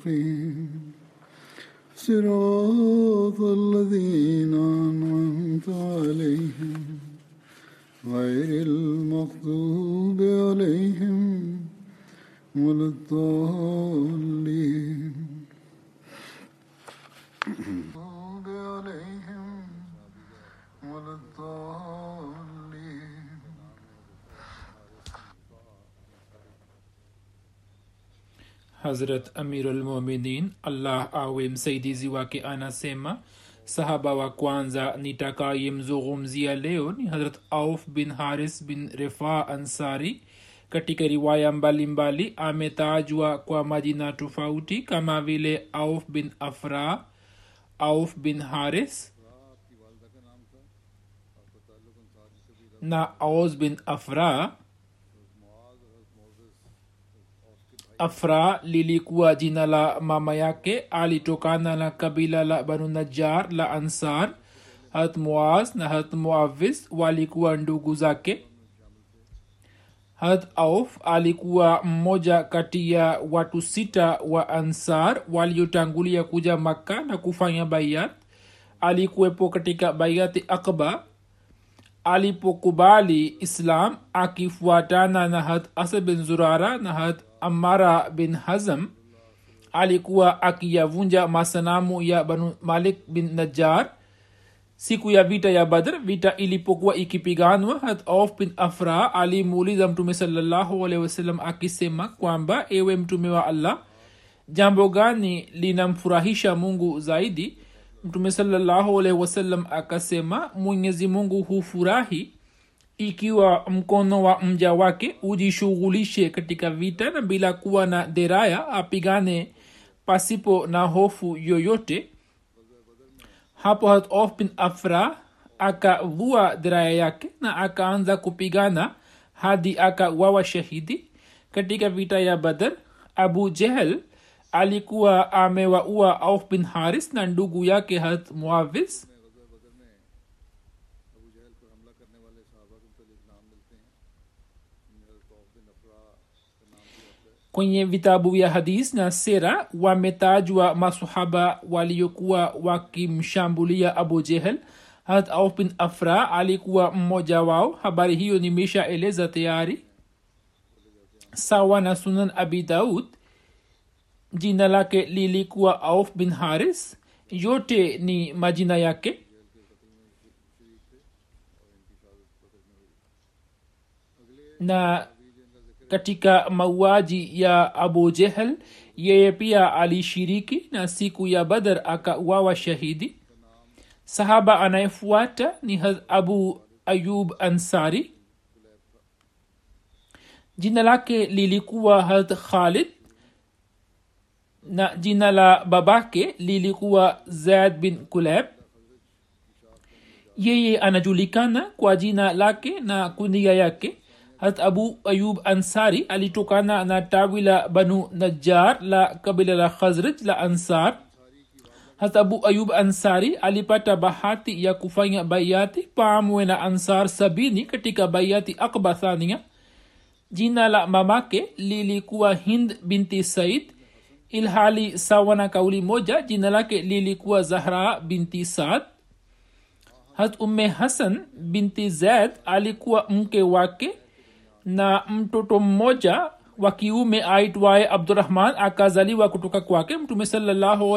Please. Hazrat amirulmuminin allah awe msaidizi wake anasema sahaba wa kwanza nitakayemzungumzia leo ni hazrat auf bin haris bin refa ansari. Katika riwaya mbalimbali ametajwa kwa majina tofauti kama vile auf bin afra auf bin haris na aus bin afra afra lilikuwa jina la mama yake alitokana na kabila la banu najar la ansar. Hat muaz na hat muavis walikuwa ndugu zake. Hat auf alikuwa mmoja kati ya watu sita wa ansar waliotangulia kuja makka na kufanya bayat. Alikuwepo katika baiati akba alipokubali islam akifuatana na hat asad bin zurara na hat amara bin hazam alikuwa akiyavunja masanamu ya banu malik bin najar siku ya vita ya badr. Vita ilipokuwa ikipiganwa hat of bin afra alimuuliza mtume salallahu alehi akisema kwamba ewe mtume wa allah jambo gani linamfurahisha mungu zaidi? Mtume salallahu alehi akasema mwenyezi mungu hufurahi ikiwa mkono wa mja wake ujishughulishe katika vita na bila kuwa na deraya apigane pasipo na hofu yoyote. Hapo hat of bin afra akavua deraya yake na akaanza kupigana hadi akawawa shahidi. Katika vita ya badar abu jehel alikuwa amewaua auf bin haris na ndugu yake hat muavis kwenye vitabu vya hadis na sera wametajwa masahaba waliokuwa wakimshambulia abu jehel harat auf bin afra alikuwa mmoja wao. Habari hiyo nimeshaeleza tayari. Sawa na sunan abi daud jina lake lilikuwa auf bin haris. Yote ni majina yake. Na katika mauaji ya abu jehel yeye pia alishiriki na siku ya badar akauawa shahidi. Sahaba anayefuata ni abu ayub ansari. Jina lake lilikuwa had khalid na jina la babake lilikuwa zaid bin kuleb. Yeye anajulikana kwa jina lake na kunia yake hat abu ayub ansari alitokana na tawi la banu najar la kabila la khazrij la ansar. Hat abu ayub ansari alipata bahati ya kufanya bayati pamwe na ansar sabini katika bayati akba thania jina la mamake lilikuwa hind binti said ilhali sawa na kauli moja jina lake lilikuwa zahra binti saad. Hat umme hasan binti zaid alikuwa mke wake na mtoto mmoja wa kiume aitwaye abdurahman akazaliwa kutoka kwake mtume salallahu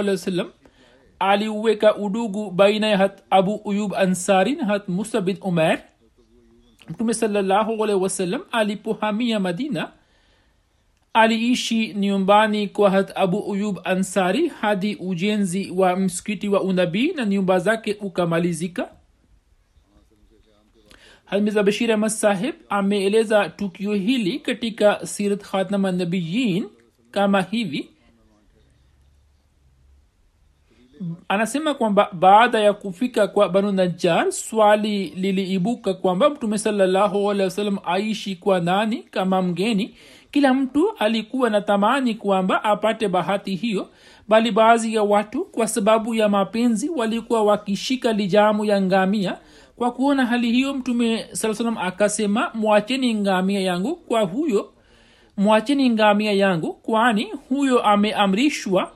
aliuweka udugu baina ya hat abu uyub ansari na hat musa bin umer mtume wasallam alipohamia madina aliishi nyumbani kwa hat abu uyub ansari hadi ujenzi wa msikiti wa unabii na nyumba zake ukamalizika halmiza bashir ahmad sahib ameeleza tukio hili katika sirat khatama nabiyin kama hivi. Anasema kwamba baada ya kufika kwa banu najar swali liliibuka kwamba mtume sawasalam aishi kwa nani kama mgeni. Kila mtu alikuwa na tamani kwamba apate bahati hiyo bali baadhi ya watu kwa sababu ya mapenzi walikuwa wakishika lijamu ya ngamia kwa kuona hali hiyo mtume saa salam akasema mwacheni ngamia yangu kwa huyo mwacheni ngamia yangu kwani huyo ameamrishwa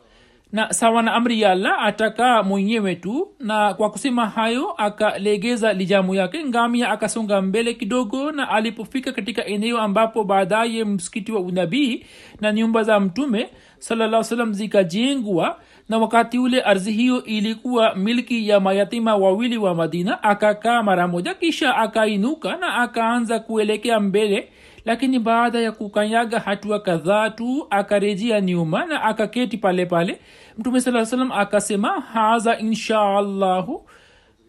na sawa na amri ya allah atakaa mwenyewe tu. Na kwa kusema hayo akalegeza lijamu yake ngamia akasonga mbele kidogo na alipofika katika eneo ambapo baadaye msikiti wa unabii na nyumba za mtume salaa salam zikajengwa na wakati ule ardhi hiyo ilikuwa milki ya mayatima wawili wa madina akakaa mara moja kisha akainuka na akaanza kuelekea mbele. Lakini baada ya kukanyaga hatua kadhaa tu akarejea nyuma na akaketi pale pale. Mtume saa salam akasema haza inshaallahu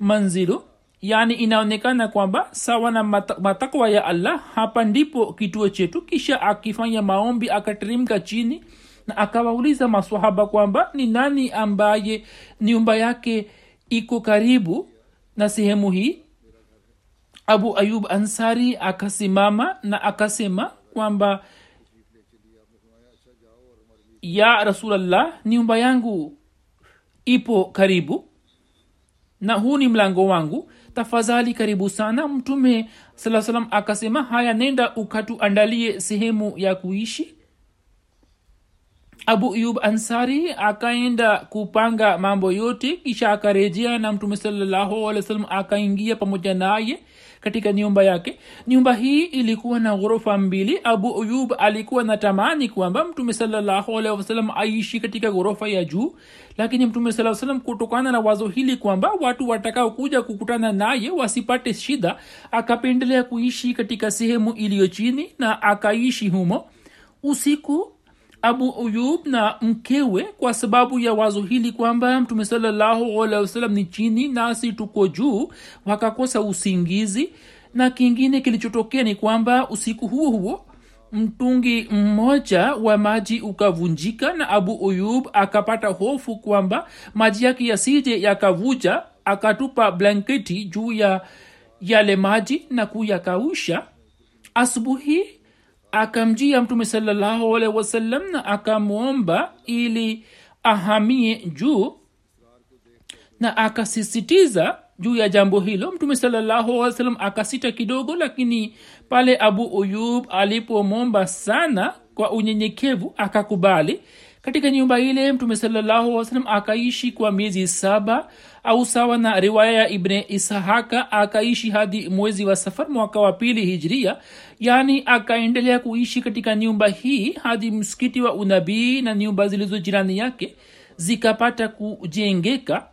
manzilu. Yaani inaonekana kwamba sawa na mata- matakwa ya allah hapa ndipo kituo chetu. Kisha akifanya maombi akateremka chini na akawauliza maswahaba kwamba ni nani ambaye nyumba yake iko karibu na sehemu hii? Abu ayub ansari akasimama na akasema kwamba ya rasulllah nyumba yangu ipo karibu na huu ni mlango wangu. Tafadhali karibu sana. Mtume saa salam akasema haya nenda ukatuandalie sehemu ya kuishi abu yub ansari akaenda kupanga mambo yote kisha akarejea na mtume salallahu alih wa sallam akaingia pamoja naye katika nyumba yake. Nyumba hii ilikuwa na ghorofa mbili. Abu uyub alikuwa na tamani kwamba mtume salallahu aishi katika ghorofa ya juu lakini mtume saa kutokana na wazo hili kwamba watu watakaokuja kukutana naye wasipate shida akapendelea kuishi katika sehemu iliyo chini na akaishi humo. Usiku abu uyub na mkewe kwa sababu ya wazo hili kwamba mtume alehi ni chini nasi tuko juu wakakosa usingizi. Na kingine kilichotokea ni kwamba usiku huo huo mtungi mmoja wa maji ukavunjika na abu uyub akapata hofu kwamba maji yake yasije yakavuja akatupa blanketi juu ya yale maji na kuyakausha. Asubuhi akamjia mtume salallahu alehi wasallam na akamwomba ili ahamie juu na akasisitiza juu ya jambo hilo. Mtume salallahu akasita kidogo lakini pale abu uyub alipomwomba sana kwa unyenyekevu akakubali. Katika nyumba ile mtume salallahu akaishi kwa miezi saba au sawa na riwaya ya ibne ishaka akaishi hadi mwezi wa safar mwaka wa pili hijria yaani akaendelea kuishi katika nyumba hii hadi msikiti wa unabii na nyumba zilizo jirani yake zikapata kujengeka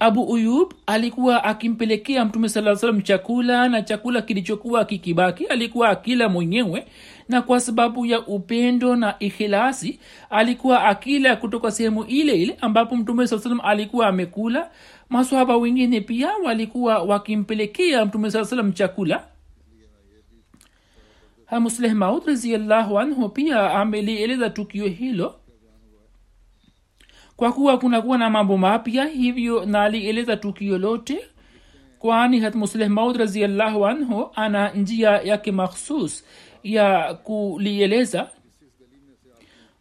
abu uyub alikuwa akimpelekea mtume saa salam chakula na chakula kilichokuwa kikibaki alikuwa akila mwenyewe na kwa sababu ya upendo na ikhilasi alikuwa akila kutoka sehemu ile ile ambapo mtume saa salam alikuwa amekula. Maswahaba wengine pia walikuwa wakimpelekea mtume saa salam chakula. Musleh maud anhu pia amelieleza tukio hilo kwa kuwa kunakuwa na mambo mapya hivyo na alieleza tukio lote kwani hatmusleh maud raziallahu anhu ana njia yake makhsus ya kulieleza.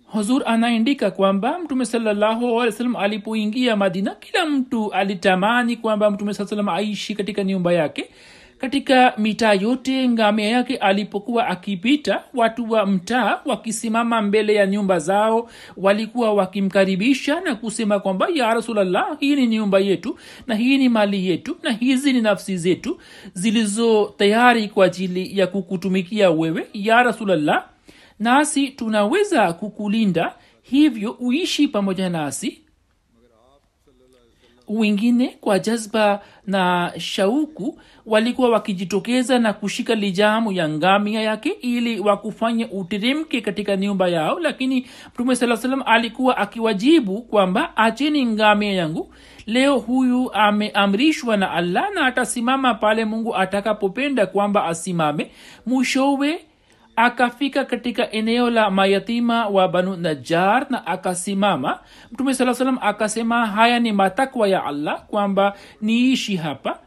Huzur anaandika kwamba mtume alih alipoingia madina kila mtu alitamani kwamba mtume saa salam aishi katika nyumba yake katika mitaa yote ngamia yake alipokuwa akipita watu wa mtaa wakisimama mbele ya nyumba zao walikuwa wakimkaribisha na kusema kwamba ya rasulllah hii ni nyumba yetu na hii ni mali yetu na hizi ni nafsi zetu zilizo tayari kwa ajili ya kukutumikia wewe ya rasulllah nasi tunaweza kukulinda hivyo uishi pamoja nasi wengine kwa jazba na shauku walikuwa wakijitokeza na kushika lijamu ya ngamia yake ili wakufanye uteremke katika nyumba yao lakini mtume saa salam alikuwa akiwajibu kwamba acheni ngamia yangu leo huyu ameamrishwa na allah na atasimama pale mungu atakapopenda kwamba asimame. Mwishowe akafika katika eneo la mayatima wa banu najar na akasimama. Mtume saa salam akasema haya ni matakwa ya allah kwamba niishi hapa.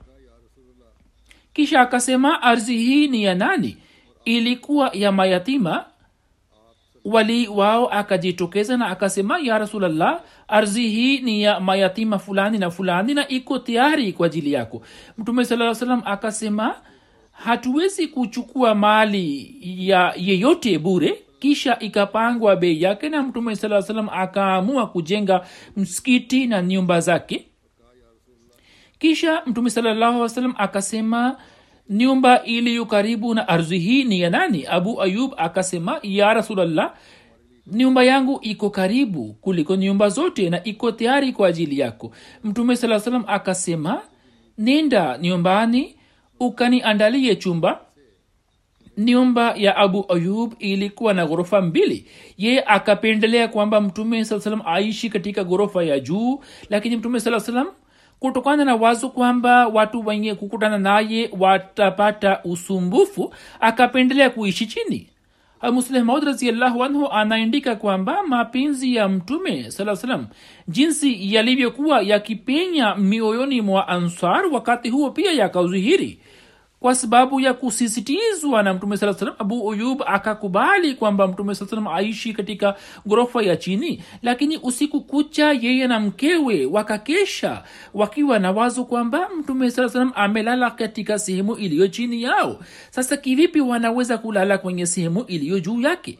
Kisha akasema ardhi hii ni ya nani? Ilikuwa ya mayatima. Wali wao akajitokeza na akasema ya rasulllah ardhi hii ni ya mayatima fulani na fulani na iko tayari kwa ajili yako. Mtume saa salam akasema hatuwezi kuchukua mali ya yeyote bure kisha ikapangwa bei yake na mtume saa salam akaamua kujenga msikiti na nyumba zake. Kisha mtume salallahu akasema nyumba iliyo karibu na ardhi hii ni ya nani? Abu ayub akasema ya rasulllah nyumba yangu iko karibu kuliko nyumba zote na iko tayari kwa ajili yako. Mtume saa salam akasema nenda nyumbani ukaniandalie chumba nyumba ya abu ayub ilikuwa na ghorofa mbili. Ye akapendelea kwamba mtume saa salam aishi katika ghorofa ya juu lakini mtume saa salam kutokana na wazo kwamba watu wenye kukutana naye watapata usumbufu akapendelea kuishi chini. Muslehmaud raziallahu anhu anaandika kwamba mapenzi ya mtume saa salam jinsi yalivyokuwa yakipenya mioyoni mwa ansar wakati huo pia yakaudhihiri kwa sababu ya kusisitizwa na mtume saa salam abu uyub akakubali kwamba mtume saa salam aishi katika ghorofa ya chini. Lakini usiku kucha yeye na mkewe wakakesha wakiwa na wazo kwamba mtume saa salam amelala katika sehemu iliyo chini yao. Sasa kivipi wanaweza kulala kwenye sehemu iliyo juu yake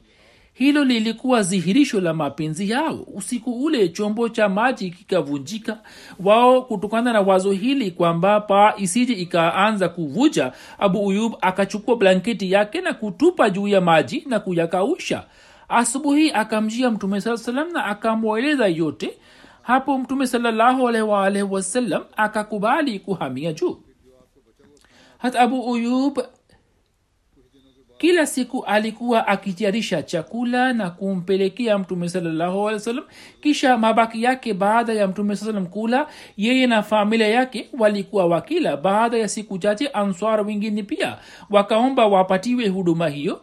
hilo lilikuwa dhihirisho la mapenzi yao. Usiku ule chombo cha maji kikavunjika. Wao kutokana na wazo hili kwamba paa isije ikaanza kuvuja abu uyub akachukua blanketi yake na kutupa juu ya maji na kuyakausha. Asubuhi akamjia mtume saa salam na akamweleza yote. Hapo mtume sawasalam akakubali kuhamia juu. Hata abu uyub kila siku alikuwa akitayarisha chakula na kumpelekea mtume salallahu kisha mabaki yake baada ya mtume salam kula yeye na familia yake walikuwa wakila. Baada ya siku chache answar wengine pia wakaomba wapatiwe huduma hiyo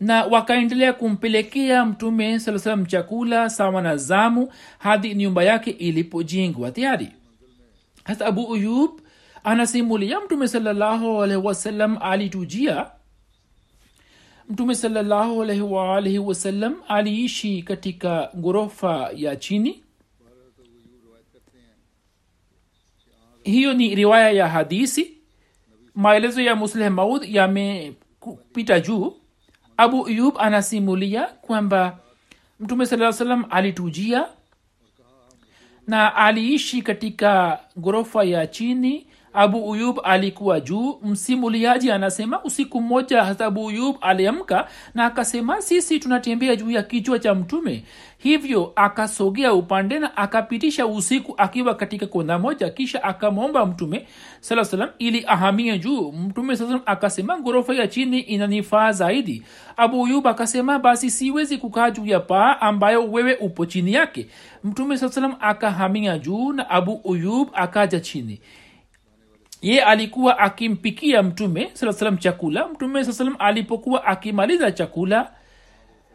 na wakaendelea kumpelekea mtume saa salam chakula sawa na zamu hadi nyumba yake ilipojengwa tayari. Hasa abu uyub anasimulia mtume salallahu alaihi alitujia mtume salallahu alaihi waalihi wasallam aliishi katika ghorofa ya chini. Hiyo ni riwaya ya hadisi. Maelezo ya musleh maud yamepita juu. Abu yub anasimulia kwamba mtume saa salam alitujia na aliishi katika ghorofa ya chini abu uyub alikuwa juu. Msimuliaji anasema usiku mmoja abu uyub aliamka na akasema sisi tunatembea juu ya kichwa cha mtume. Hivyo akasogea upande na akapitisha usiku akiwa katika kona moja kisha akamwomba mtume saa salam ili ahamie juu. Mtume salam akasema ghorofa ya chini inanifaa zaidi. Abu uyub akasema basi siwezi kukaa juu ya paa ambayo wewe upo chini yake. Mtume salam akahamia juu na abu uyub akaja chini ye alikuwa akimpikia mtume saa salam chakula. Mtume saa salam alipokuwa akimaliza chakula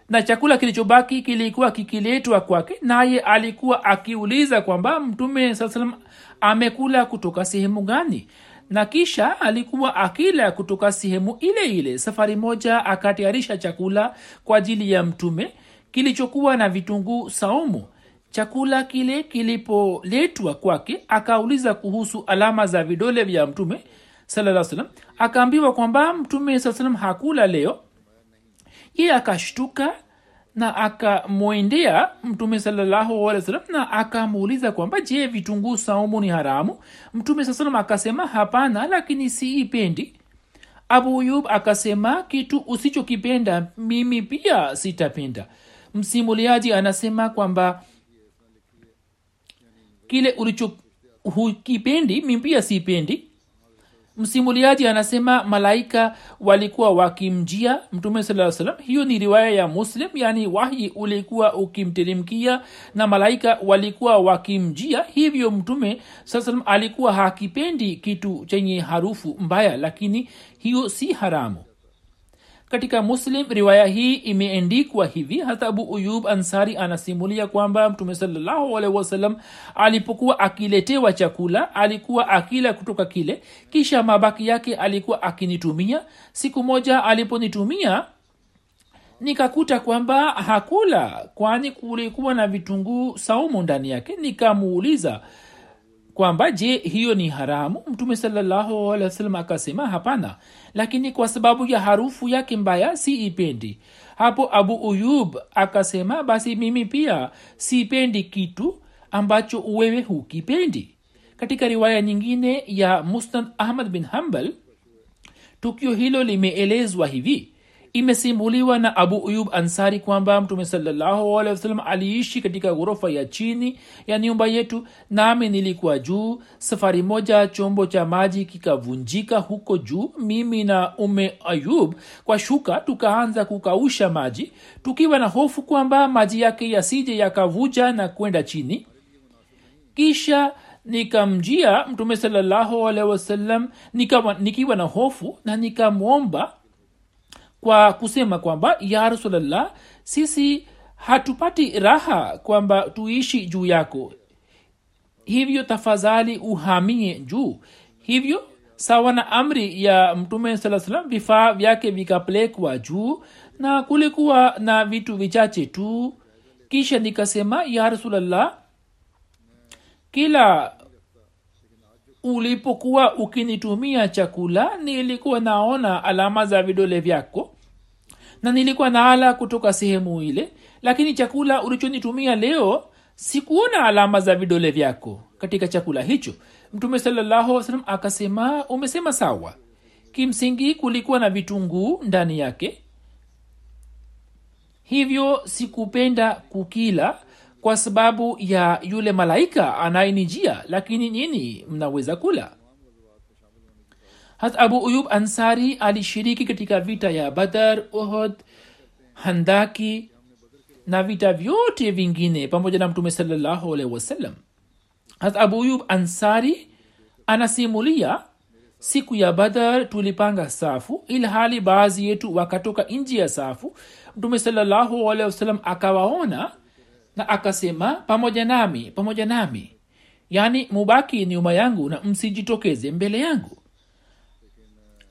na chakula kilichobaki kilikuwa kikiletwa kwake naye alikuwa akiuliza kwamba mtume saa salam amekula kutoka sehemu gani? Na kisha alikuwa akila kutoka sehemu ile ile. Safari moja akatayarisha chakula kwa ajili ya mtume kilichokuwa na vitunguu saumu chakula kile kilipoletwa kwake akauliza kuhusu alama za vidole vya mtume salaa salam akaambiwa kwamba mtume saa salam hakula leo. Ye akashtuka na akamwendea mtume salalahualwasalam na akamuuliza kwamba je vitunguu saumu ni haramu? Mtume saa akasema hapana lakini siipendi. Abu akasema kitu usichokipenda mimi pia sitapenda. Msimuliaji anasema kwamba kile ulicho hukipendi mimi pia sipendi msimuliaji anasema malaika walikuwa wakimjia mtume saa salam hiyo ni riwaya ya muslim yaani wahi ulikuwa ukimtelemkia na malaika walikuwa wakimjia. Hivyo mtume saa salam alikuwa hakipendi kitu chenye harufu mbaya lakini hiyo si haramu katika muslim riwaya hii imeendikwa hivi. Hata abu uyub ansari anasimulia kwamba mtume salallahu wasalam alipokuwa akiletewa chakula alikuwa akila kutoka kile kisha mabaki yake alikuwa akinitumia. Siku moja aliponitumia nikakuta kwamba hakula kwani kulikuwa na vitunguu saumu ndani yake. Nikamuuliza kwamba je hiyo ni haramu? Mtume sawasalam akasema hapana lakini kwa sababu ya harufu yake mbaya si ipendi. Hapo abu uyub akasema basi mimi pia sipendi kitu ambacho wewe hukipendi. Katika riwaya nyingine ya musnad ahmad bin hambal tukio hilo limeelezwa hivi imesimuliwa na abu uyub ansari kwamba mtume sawasalam aliishi katika ghorofa ya chini ya nyumba yetu nami nilikuwa juu. Safari moja chombo cha maji kikavunjika huko juu. Mimi na ume ayub kwa shuka tukaanza kukausha maji tukiwa na hofu kwamba maji yake yasije yakavuja na kwenda chini. Kisha nikamjia mtume alehi nikiwa na hofu na nikamwomba kwa kusema kwamba ya rasulllah sisi hatupati raha kwamba tuishi juu yako. Hivyo tafadhali uhamie juu. Hivyo sawa na amri ya mtume saa salam vifaa vyake vikapelekwa juu na kulikuwa na vitu vichache tu. Kisha nikasema ya rasulllah kila ulipokuwa ukinitumia chakula nilikuwa naona alama za vidole vyako na nilikuwa naala kutoka sehemu ile lakini chakula ulichonitumia leo sikuona alama za vidole vyako katika chakula hicho. Mtume sallahualwasalam akasema umesema sawa. Kimsingi kulikuwa na vitunguu ndani yake. Hivyo sikupenda kukila kwa sababu ya yule malaika anayenijia lakini nyini mnaweza kula hat abu uyub ansari alishiriki katika vita ya badar uhod handaki na vita vyote vingine pamoja na mtume salallahu alaihi wasallam. Hat abu uyub ansari anasimulia siku ya badar tulipanga safu ili hali baadhi yetu wakatoka nji ya safu. Mtume salallahu alaihi wasallam akawaona na akasema pamoja nami pamoja nami. Yaani mubaki nyuma yangu na msijitokeze mbele yangu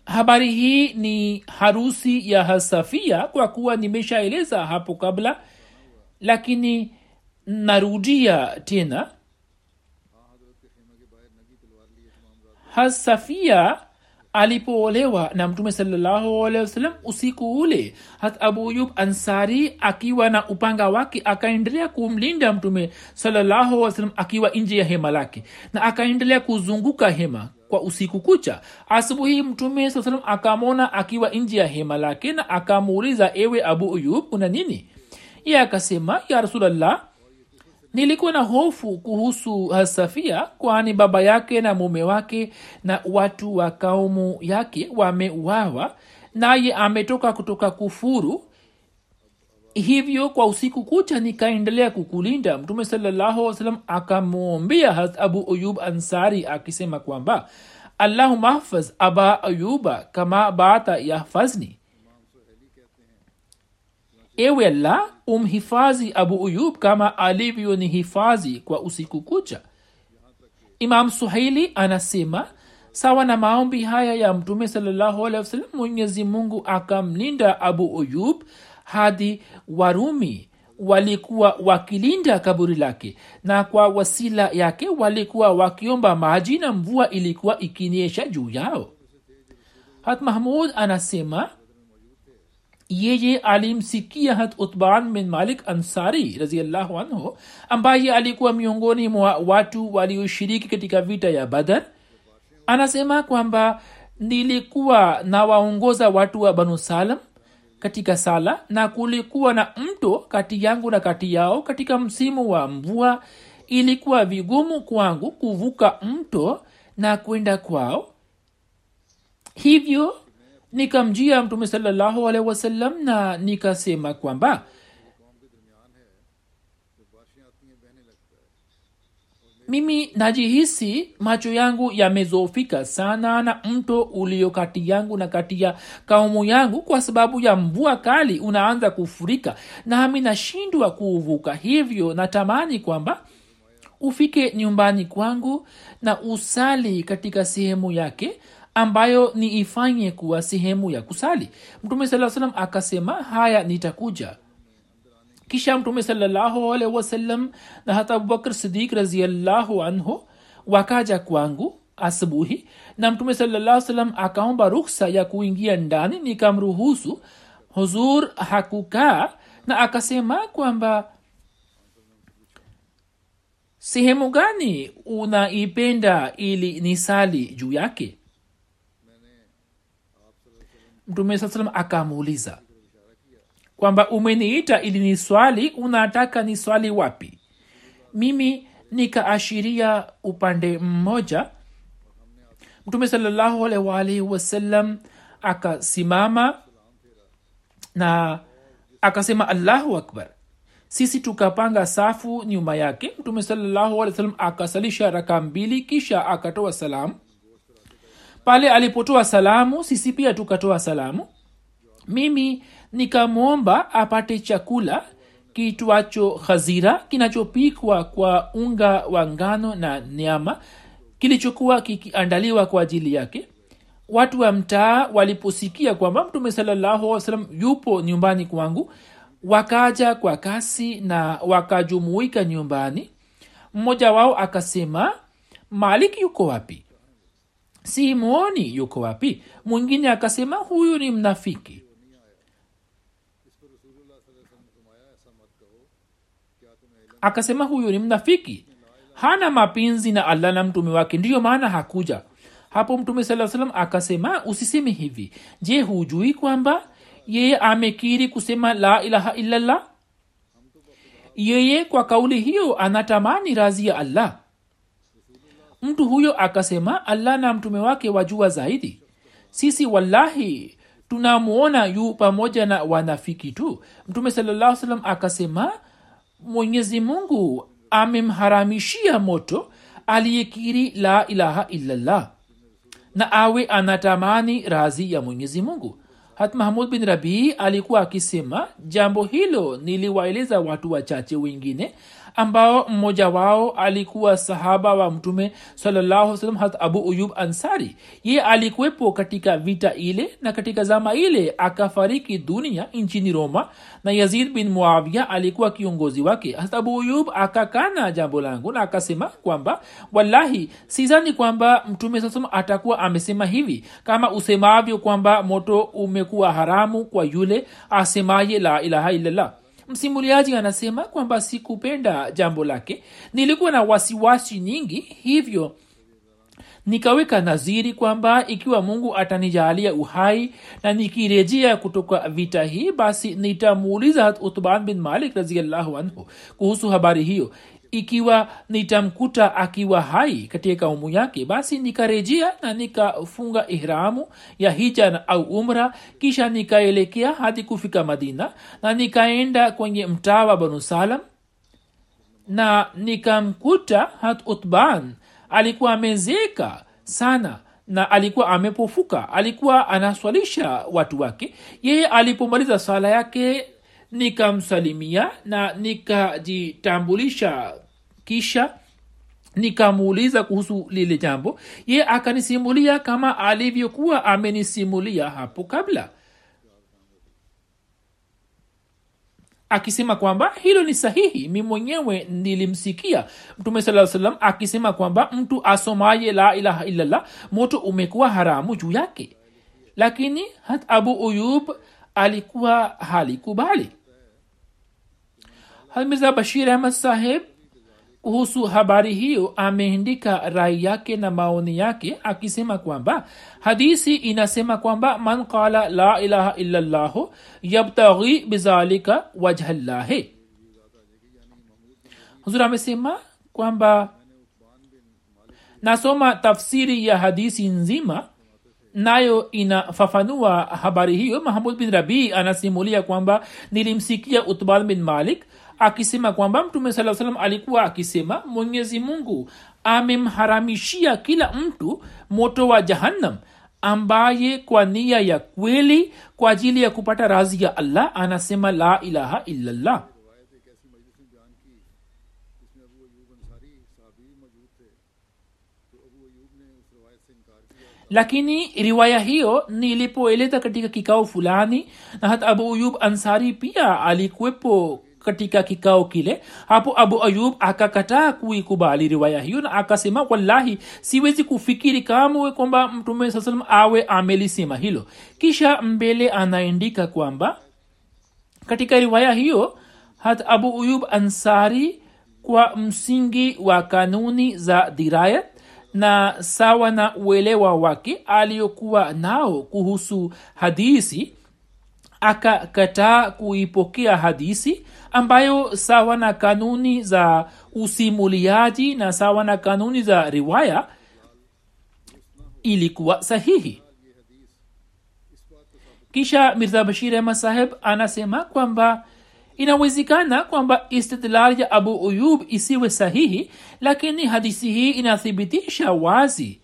habari hii ni harusi ya hasafia kwa kuwa nimeshaeleza hapo kabla lakini narudia tena. Hasafia alipoolewa na mtume salallahu usiku ule hat abu yub ansari akiwa na upanga wake akaendelea kumlinda mtume salallahu akiwa nje ya hema lake na akaendelea kuzunguka hema kwa usiku kucha. Asubuhi mtume saa salam akamwona akiwa nje ya hema lake na akamuuliza ewe abu uyub una nini? Ye akasema ya rasulllah nilikuwa na hofu kuhusu hasafia kwani baba yake na mume wake na watu wa kaumu yake wameuawa naye ametoka kutoka kufuru hivyo kwa usiku kucha nikaendelea kukulinda. Mtume sallahualwasalam akamwombea abu uyub ansari akisema kwamba allahuma hafaz aba ayuba kama baata yahfazni ewe la umhifadhi abu uyub kama alivyonihifadhi kwa usiku kucha. Imam suhaili anasema sawa na maombi haya ya mtume salallahu mwenyezi mungu akamlinda abu uyub hadi warumi walikuwa wakilinda kaburi lake na kwa wasila yake walikuwa wakiomba maji na mvua ilikuwa ikinyesha juu yao. Hat mahmud anasema yeye alimsikia hat utban bin malik ansari raziallahu anhu ambaye alikuwa miongoni mwa watu walioshiriki katika vita ya badar. Anasema kwamba nilikuwa nawaongoza watu wa banu salam katika sala na kulikuwa na mto kati yangu na kati yao katika msimu wa mvua. Ilikuwa vigumu kwangu kuvuka mto na kwenda kwao. Hivyo nikamjia mtume salallahu alehi wasallam na nikasema kwamba mimi najihisi macho yangu yamezofika sana na mto ulio kati yangu na kati ya kaumu yangu kwa sababu ya mvua kali unaanza kufurika. Nami nashindwa kuuvuka. Hivyo natamani kwamba ufike nyumbani kwangu na usali katika sehemu yake ambayo ni ifanye kuwa sehemu ya kusali. Mtume saa salam akasema haya nitakuja kisha mtume salallahu alaihi wasallam na hata abubakr sidik raziallahu anhu wakaja kwangu asubuhi na mtume salallah salam akaomba ruksa ya kuingia ndani nikamruhusu. Huzur hakukaa na akasema kwamba sehemu gani unaipenda ili nisali juu yake? Mtume saa salam akamuuliza kwamba umeniita ili ni swali unataka ni swali wapi? Mimi nikaashiria upande mmoja. Mtume salallahu wasallam akasimama na akasema allahu akbar. Sisi tukapanga safu nyuma yake. Mtume salallahu akasalisha raka mbili kisha akatoa salamu. Pale alipotoa salamu sisi pia tukatoa salamu. Mimi nikamwomba apate chakula kitwacho khazira kinachopikwa kwa unga wa ngano na nyama kilichokuwa kikiandaliwa kwa ajili yake. Watu wa mtaa waliposikia kwamba mtume salallahu salam yupo nyumbani kwangu wakaja kwa kasi na wakajumuika nyumbani. Mmoja wao akasema malik yuko wapi? Simoni yuko wapi. Mwingine akasema huyu ni mnafiki akasema huyu ni mnafiki. Hana mapenzi na allah na mtume wake. Ndiyo maana hakuja. Hapo mtume saa salam akasema usiseme hivi. Je hujui kwamba yeye amekiri kusema la ilaha illallah? Yeye kwa kauli hiyo anatamani razi ya allah. Mtu huyo akasema allah na mtume wake wajua zaidi. Sisi wallahi tunamwona yu pamoja na wanafiki tu. Mtume salaa salam akasema mwenyezi mungu amemharamishia moto aliyekiri la ilaha illallah na awe anatamani razi ya mwenyezi mungu. Hat mahmud bin rabii alikuwa akisema jambo hilo niliwaeleza watu wachache wengine ambao mmoja wao alikuwa sahaba wa mtume salam hat abu uyub ansari. Ye alikuwepo katika vita ile na katika zama ile akafariki dunia nchini roma na yazid bin muavia alikuwa kiongozi wake. Hat abu uyub akakana jambo langu na akasema kwamba wallahi sizani kwamba mtume sasam atakuwa amesema hivi. Kama usemavyo kwamba moto umekuwa haramu kwa yule asemaye la ilaha illallah msimuliaji anasema kwamba sikupenda jambo lake. Nilikuwa na wasiwasi nyingi hivyo nikaweka naziri kwamba ikiwa mungu atanijalia uhai na nikirejea kutoka vita hii basi nitamuuliza utban bin malik raziallahu anhu kuhusu habari hiyo ikiwa nitamkuta akiwa hai katika kaumu yake basi nikarejea na nikafunga ihramu ya hija au umra kisha nikaelekea hadi kufika madina na nikaenda kwenye mtaa wa banu salam na nikamkuta hat utban alikuwa amezeka sana na alikuwa amepofuka alikuwa anaswalisha watu wake. Yeye alipomaliza sala yake nikamsalimia na nikajitambulisha kisha nikamuuliza kuhusu lile jambo ye akanisimulia kama alivyokuwa amenisimulia hapo kabla. Akisema kwamba hilo ni sahihi mi mwenyewe nilimsikia mtume saa salam akisema kwamba mtu asomaye la ilaha illallah moto umekuwa haramu juu yake. Lakini hat abu uyub alikuwa halikubali. Hamirza bashir ahmad saheb kuhusu habari hiyo ameandika rai yake na maoni yake akisema kwamba hadisi inasema kwamba man qala la ilaha illallahu yabtaghi bizalika wajhallahi. Huzur amesema kwamba nasoma tafsiri ya hadisi nzima nayo inafafanua habari hiyo. Mahamud bin rabii anasimulia kwamba nilimsikia utbal bin malik akisema kwamba mtume saa salam alikuwa akisema mwenyezi mungu amemharamishia kila mtu moto wa jahannam ambaye kwa nia ya kweli kwa ajili ya kupata razi ya allah anasema la ilaha illallah. Lakini riwaya hiyo nilipoeleza katika kikao fulani na hata abu ayub ansari pia alikuwepo katika kikao kile hapo abu ayub akakataa kuikubali riwaya hiyo na akasema wallahi siwezi kufikiri kamwe kwamba mtume saa salam awe amelisema hilo. Kisha mbele anaandika kwamba katika riwaya hiyo hata abu uyub ansari kwa msingi wa kanuni za dirayat na sawa na uelewa wake aliyokuwa nao kuhusu hadisi akakataa kuipokea hadisi ambayo sawa na kanuni za usimuliaji na sawa na kanuni za riwaya ilikuwa sahihi. Kisha mirza bashir ahmad saheb anasema kwamba inawezekana kwamba istidlal ya abu uyub isiwe sahihi lakini hadisi hii inathibitisha wazi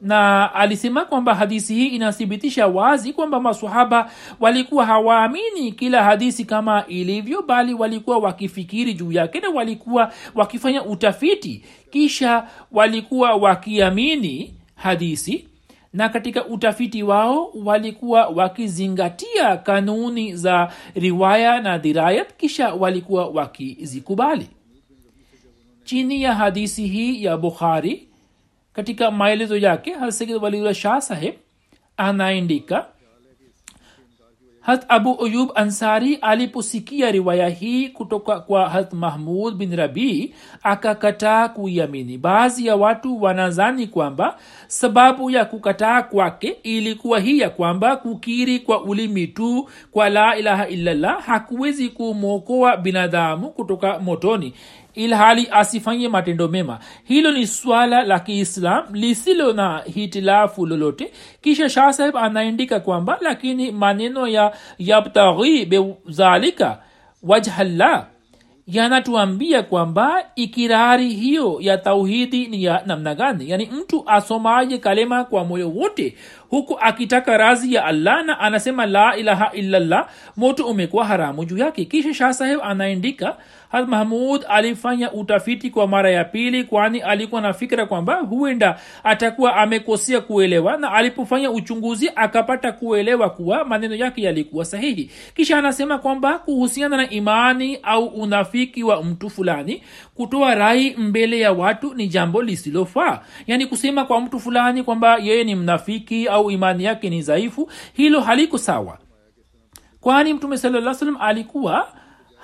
na alisema kwamba hadisi hii inathibitisha wazi kwamba masahaba walikuwa hawaamini kila hadisi kama ilivyo bali walikuwa wakifikiri juu yake na walikuwa wakifanya utafiti. Kisha walikuwa wakiamini hadisi na katika utafiti wao walikuwa wakizingatia kanuni za riwaya na dirayat kisha walikuwa wakizikubali. Chini ya hadisi hii ya bukhari katika maelezo yake hasegid waliula shah hat abu ayub ansari aliposikia riwaya hii kutoka kwa hat mahmud bin rabii akakataa kuiamini. Baadhi ya watu wanazani kwamba sababu ya kukataa kwake ilikuwa hii ya kwamba kukiri kwa ulimi tu kwa la ilaha illallah hakuwezi kumwokoa binadamu kutoka motoni ilhali asifanye matendo mema. Hilo ni swala la kiislam lisilo na hitilafu lolote. Kisha shah saheb kwamba lakini maneno ya yabtaghi bezalika wajhallah yanatuambia kwamba ikirari hiyo ya tauhidi ni ya namna gani? Yaani mtu asomaje kalema kwa moyo wote huku akitaka razi ya allah na anasema la ilaha illallah moto umekuwa haramu juu yake? Kisha shah saheb anaandika hat mahmud alifanya utafiti kwa mara ya pili kwani alikuwa na fikira kwamba huenda atakuwa amekosea kuelewa na alipofanya uchunguzi akapata kuelewa kuwa maneno yake yalikuwa sahihi. Kisha anasema kwamba kuhusiana na imani au unafiki wa mtu fulani kutoa rai mbele ya watu ni jambo lisilofaa. Yaani kusema kwa mtu fulani kwamba yeye ni mnafiki au imani yake ni dhaifu hilo haliko sawa. Kwani mtume salaa salam alikuwa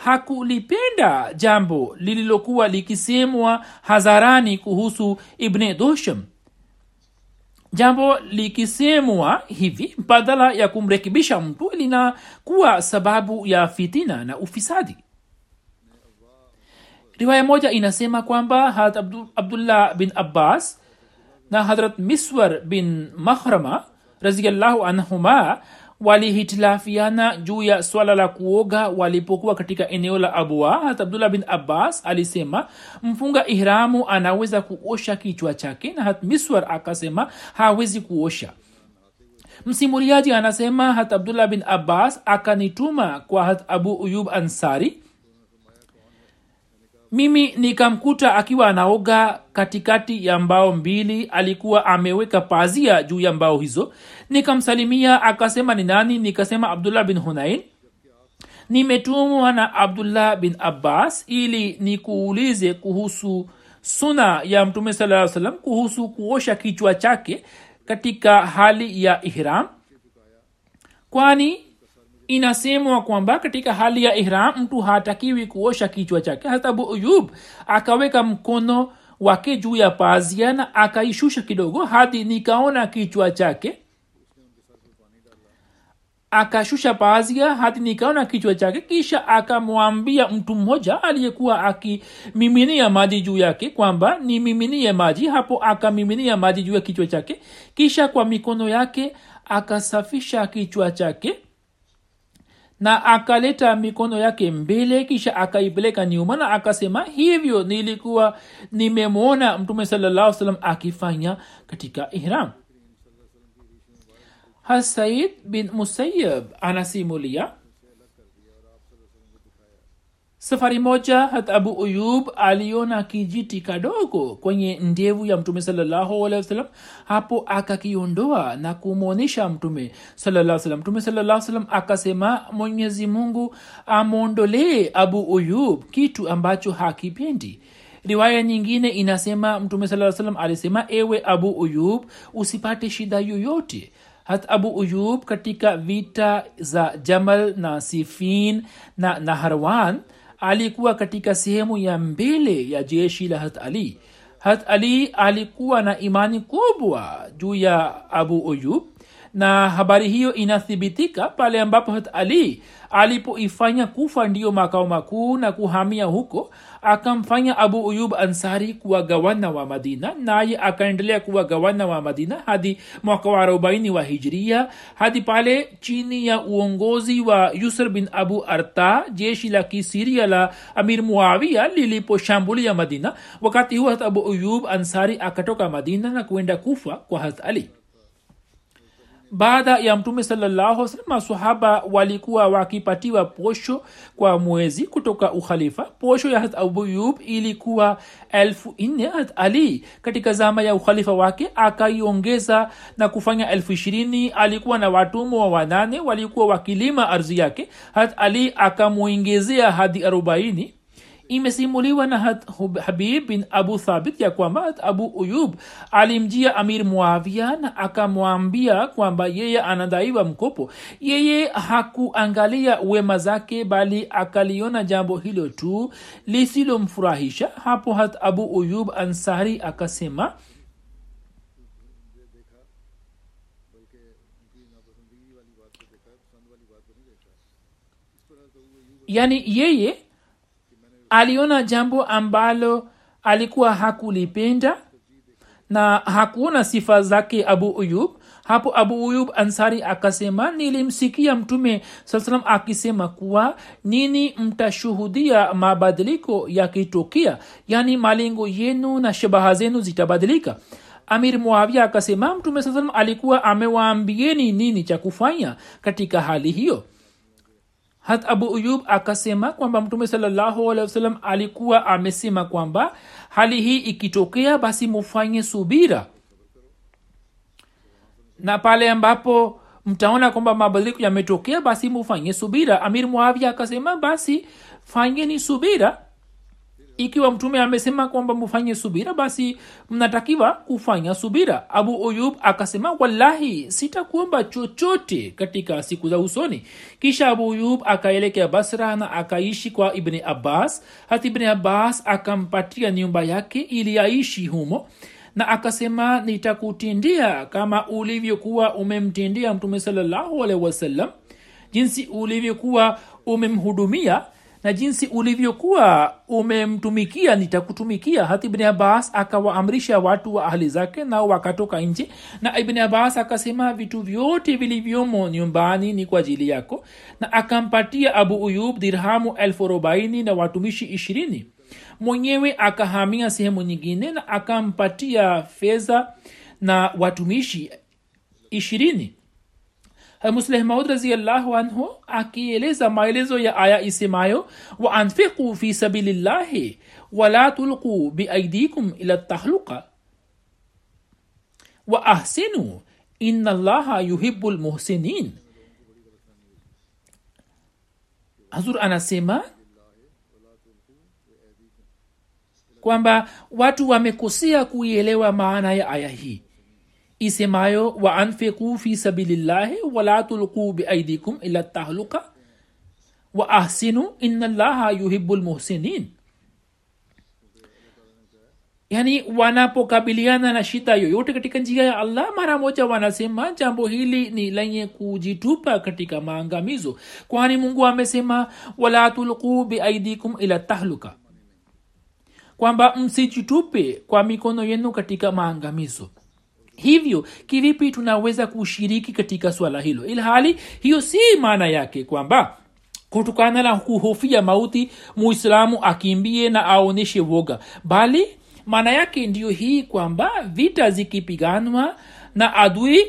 hakulipenda jambo lililokuwa likisemwa hadharani kuhusu ibne dosham jambo likisemwa hivi badala ya kumrekebisha mtu linakuwa sababu ya fitina na ufisadi. Riwaya moja inasema kwamba hat abdullah bin abbas na hadrat miswar bin mahrama raziallahu anhuma walihitilafiana juu ya swala la kuoga walipokuwa katika eneo la hat abdullah bin abbas alisema mfunga ihramu anaweza kuosha kichwa chake. Na hat miswar akasema hawezi kuosha. Msimuliaji anasema hat abdullah bin abbas akanituma kwa hat abu uyub ansari mimi nikamkuta akiwa anaoga katikati ya mbao mbili alikuwa ameweka pazia juu ya mbao hizo. Nikamsalimia akasema ni nani? Nikasema abdullah bin hunain. Nimetumwa na abdullah bin abbas ili nikuulize kuhusu suna ya mtume saa salam kuhusu kuosha kichwa chake katika hali ya ihram. Kwani inasemwa kwamba katika hali ya ihram mtu hatakiwi kuosha kichwa chake. Hata abu uyub akaweka mkono wake juu ya pazia na akaishusha kidogo hadi nikaona kichwa chake. Akashusha pazia hadi nikaona kichwa chake. Kisha akamwambia mtu mmoja aliyekuwa akimiminia maji juu yake kwamba nimiminie maji hapo akamiminia maji juu ya kichwa chake. Kisha kwa mikono yake akasafisha kichwa chake na akaleta mikono yake mbele kisha akaipeleka nyuma na akasema hivyo nilikuwa nimemwona mtume salallah salam akifanya katika ihram. Hasaid bin musayab anasimulia safari moja hat abu uyub aliona kijiti kadogo kwenye ndevu ya mtume salallahu hapo akakiondoa na kumwonyesha mtume salaa mtume salaa akasema mwenyezi mungu amwondolee abu uyub kitu ambacho hakipendi. Riwaya nyingine inasema mtume saa alisema ewe abu uyub usipate shida yoyote. Hat abu uyub katika vita za jamal na sifin na naharwan alikuwa katika sehemu ya mbele ya jeshi la hat ali. Hat ali alikuwa na imani kubwa juu ya abu uyub na habari hiyo inathibitika pale ambapo hat ali alipoifanya kufa ndiyo makao makuu na kuhamia huko akamfanya abu uyub ansari kuwa gawana wa madina naye akaendelea kuwa gawana wa madina hadi mwaka wa arobaini wa hijiria hadi pale chini ya uongozi wa yusr bin abu arta jeshi la kisiria la amir muawia liliposhambulia madina. Wakati huo abu uyub ansari akatoka madina na kuenda kufa kwa hat baada ya mtume salallahu masahaba walikuwa wakipatiwa posho kwa mwezi kutoka ukhalifa. Posho ya hat abuyub ilikuwa elfu nne hat ali katika zama ya ukhalifa wake akaiongeza na kufanya elfu ishirini. Alikuwa na watumwa wanane walikuwa wakilima ardhi yake. Hat ali akamwongezea hadi arobaini imesimuliwa na hat habib bin abu thabit ya kwamba abu uyub alimjia amir muavia na akamwambia kwamba yeye anadaiwa mkopo. Yeye hakuangalia wema zake bali akaliona jambo hilo tu lisilomfurahisha. Hapo hat abu uyub ansari akasema yani yeye aliona jambo ambalo alikuwa hakulipenda na hakuona sifa zake abu uyub. Hapo abu uyub ansari akasema nilimsikia mtume saa salam akisema kuwa nini mtashuhudia mabadiliko yakitokea? Yaani malengo yenu na shabaha zenu zitabadilika. Amir muavia akasema mtume saa alikuwa amewaambieni nini cha kufanya katika hali hiyo hat abu uyub akasema kwamba mtume wasallam alikuwa amesema kwamba hali hii ikitokea basi mufanye subira. Na pale ambapo mtaona kwamba mabadiliko yametokea basi mufanye subira. Amir muavia akasema basi fanyeni subira ikiwa mtume amesema kwamba mufanye subira basi mnatakiwa kufanya subira. Abu uyub akasema wallahi sitakuomba chochote katika siku za usoni. Kisha abu uyub akaelekea basra na akaishi kwa ibni abbas. Hata ibni abbas akampatia nyumba yake ili aishi humo na akasema nitakutendea kama ulivyokuwa umemtendea mtume salallahu alehi wasallam jinsi ulivyokuwa umemhudumia na jinsi ulivyokuwa umemtumikia nitakutumikia. Hata ibni abbas akawaamrisha watu wa ahli zake nao wakatoka nje. Na ibni abbas akasema vitu vyote vilivyomo nyumbani ni kwa ajili yako. Na akampatia abu uyub dirhamu elfu arobaini na watumishi ishirini. Mwenyewe akahamia sehemu nyingine na akampatia fedha na watumishi ishirini musleh maud raziallahu anhu akieleza maelezo ya aya isemayo wa anfiqu fi sabilillahi wala tulquu biaidikum ila tahluka wa ahsinu ina allaha yuhibu lmuhsinin hazur anasema kwamba watu wamekosea kuielewa maana ya aya hii isemayo wa anfiqu fi sabilillahi wala tulquu biaidikum ila tahluka wa ahsinu ina llaha yuhibu lmuhsinin yani wanapokabiliana na shida yoyote katika njia ya allah mara moja wanasema jambo hili ni lenye kujitupa katika maangamizo kwani mungu amesema wala tulquu biaidikum ila tahluka kwamba msijitupe kwa mikono yenu katika maangamizo hivyo kivipi tunaweza kushiriki katika swala hilo? Ilhali hiyo si maana yake kwamba kutokana na kuhofia mauti muislamu akimbie na aonyeshe woga. Bali maana yake ndiyo hii kwamba vita zikipiganwa na adui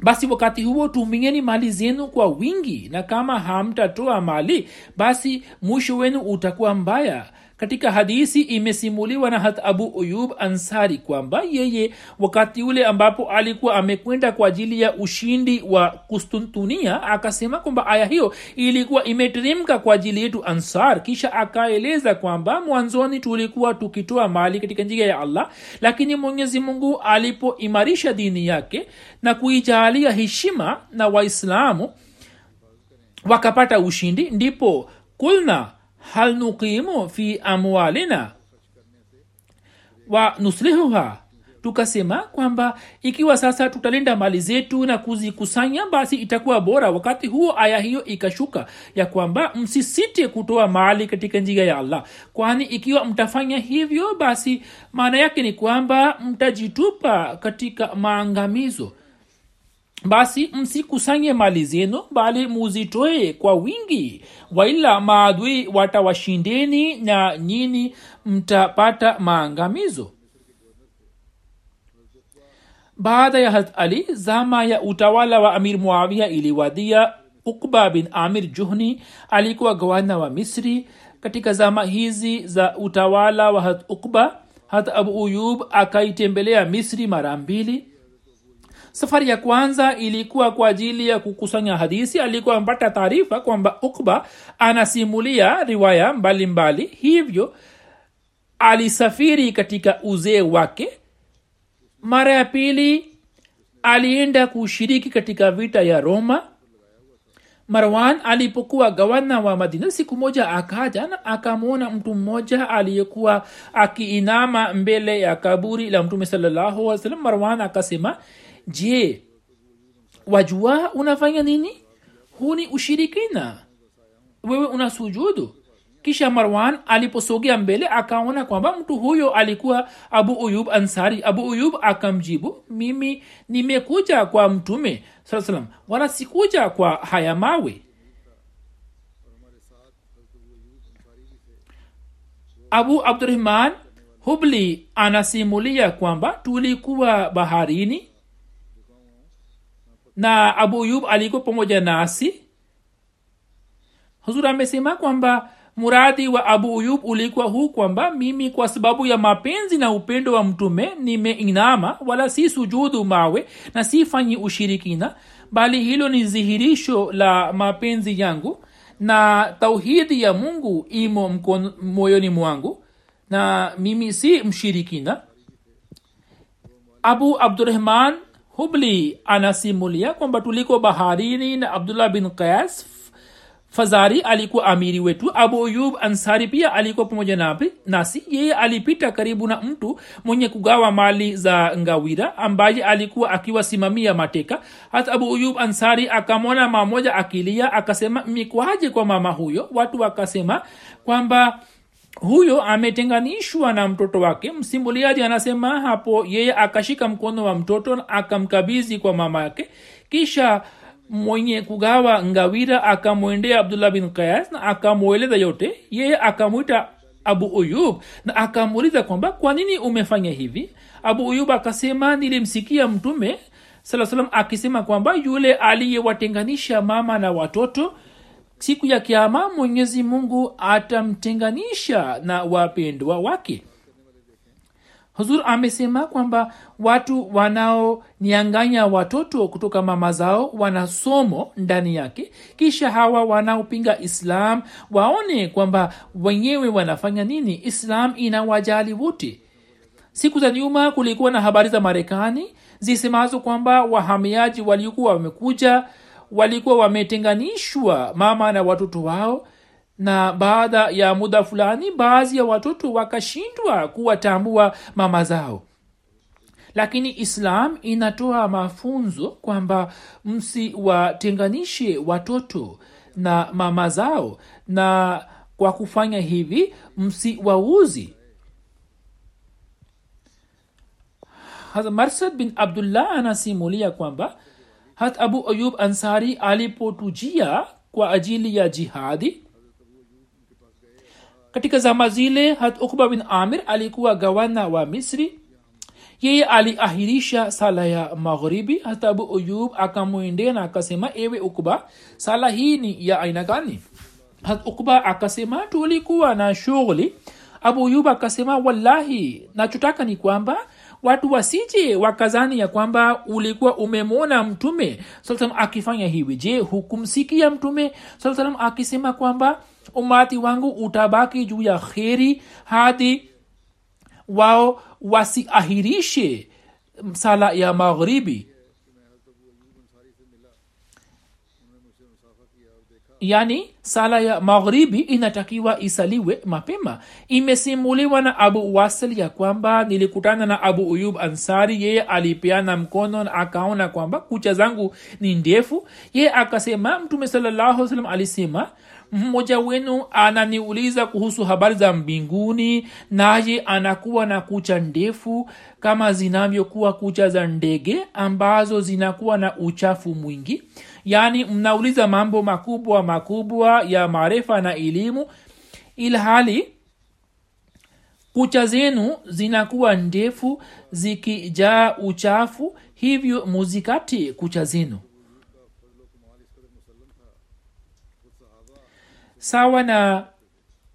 basi wakati huo tumieni mali zenu kwa wingi. Na kama hamtatoa mali basi mwisho wenu utakuwa mbaya katika hadisi imesimuliwa na hat abu uyub ansari kwamba yeye wakati ule ambapo alikuwa amekwenda kwa ajili ya ushindi wa kustuntunia akasema kwamba aya hiyo ilikuwa imeteremka kwa ajili yetu ansar. Kisha akaeleza kwamba mwanzoni tulikuwa tukitoa mali katika njia ya allah lakini mwenyezi mungu alipoimarisha dini yake na kuijaalia heshima na waislamu wakapata ushindi ndipo kulna hal nuqimu fi amwalina? Wa nuslihuha. Tukasema kwamba ikiwa sasa tutalinda mali zetu na kuzikusanya basi itakuwa bora. Wakati huo aya hiyo ikashuka ya kwamba msisite kutoa mali katika njia ya allah. Kwani ikiwa mtafanya hivyo basi maana yake ni kwamba mtajitupa katika maangamizo basi msikusanye mali zenu bali muzitoe kwa wingi. Waila maadui watawashindeni na nyini mtapata maangamizo. Baada ya hat ali zama ya utawala wa amir muawia iliwadia. Ukba bin amir juhni alikuwa gavana wa misri. Katika zama hizi za utawala wa hat ukba hat abu uyub akaitembelea misri mara mbili safari ya kwanza ilikuwa kwa ajili ya kukusanya hadisi. Alikuwa amepata taarifa kwamba ukba anasimulia riwaya mbalimbali mbali. hivyo alisafiri katika uzee wake. Mara ya pili alienda kushiriki katika vita ya roma. Marwan alipokuwa gavana wa madina siku moja akaja na akamwona mtu mmoja aliyekuwa akiinama mbele ya kaburi la mtume salallahu alih salam marwan akasema je wajua unafanya nini? Huu ni ushirikina. Wewe una sujudu kisha marwan aliposogea mbele akaona kwamba mtu huyo alikuwa abu uyub ansari. Abu uyub akamjibu mimi nimekuja kwa mtume saa salam wala sikuja kwa haya mawe. Abu abdurahman hubli anasimulia kwamba tulikuwa baharini na abu yub alikuwa pamoja nasi. Huzuri amesema kwamba muradi wa abu yub ulikuwa huu kwamba mimi kwa sababu ya mapenzi na upendo wa mtume nimeinama wala si sujudu mawe na sifanyi ushirikina bali hilo ni dhihirisho la mapenzi yangu na tauhidi ya mungu imo moyoni mwangu na mimi si mshirikina. Abu abdurahman hubli anasimulia kwamba tuliko baharini na abdullah bin qas fazari alikuwa amiri wetu abu uyub ansari pia alikuwa pamoja nasi yeye alipita karibu na mtu mwenye kugawa mali za ngawira ambaye alikuwa akiwasimamia mateka. Hata abu uyub ansari akamwona mamoja akilia akasema mikwaje kwa mama huyo? Watu wakasema kwamba huyo ametenganishwa na mtoto wake. Msimuliaji anasema hapo yeye akashika mkono wa mtoto akamkabizi kwa mama yake. Kisha mwenye kugawa ngawira akamwendea abdullah bin kayas na akamweleza yote. Yeye akamwita abu uyub na akamuuliza kwamba kwa nini umefanya hivi? Abu uyub akasema nilimsikia mtume saa salam akisema kwamba yule aliyewatenganisha mama na watoto siku ya kiama mwenyezi mungu atamtenganisha na wapendwa wake. Huzur amesema kwamba watu wanaonianganya watoto kutoka mama zao wana somo ndani yake kisha hawa wanaopinga islam waone kwamba wenyewe wanafanya nini. Islam inawajali wote. Siku za nyuma kulikuwa na habari za marekani zisemazo kwamba wahamiaji waliokuwa wamekuja walikuwa wametenganishwa mama na watoto wao na baada ya muda fulani baadhi ya watoto wakashindwa kuwatambua mama zao. Lakini islam inatoa mafunzo kwamba msiwatenganishe watoto na mama zao na kwa kufanya hivi msiwauzi. Marsad bin abdullah anasimulia kwamba hat abu ayub ansari alipotujia kwa ajili ya jihadi? Katika zama zile hat ukba bin amir alikuwa gavana wa misri. Yeye aliahirisha sala ya magharibi. Hata abu ayub akamwendea na akasema ewe ukba sala hii ni ya aina gani? Hat ukba akasema tulikuwa na shughuli. Abu ayub akasema wallahi nachotaka ni kwamba watu wasije wakazani ya kwamba ulikuwa umemwona mtume saa salam akifanya hivi. Je hukumsikia mtume saa salam akisema kwamba umati wangu utabaki juu ya kheri hadi wao wasiahirishe sala ya magharibi yani sala ya maghribi inatakiwa isaliwe mapema. Imesimuliwa na abu wasil ya kwamba nilikutana na abu uyub ansari. Yeye alipeana mkono na akaona kwamba kucha zangu ni ndefu. Yeye akasema mtume salallahu salam alisema mmoja wenu ananiuliza kuhusu habari za mbinguni naye anakuwa na kucha ndefu kama zinavyokuwa kucha za ndege ambazo zinakuwa na uchafu mwingi yaani mnauliza mambo makubwa makubwa ya maarifa na elimu ilhali kucha zenu zinakuwa ndefu zikijaa uchafu hivyo muzikate kucha zenu. Sawa na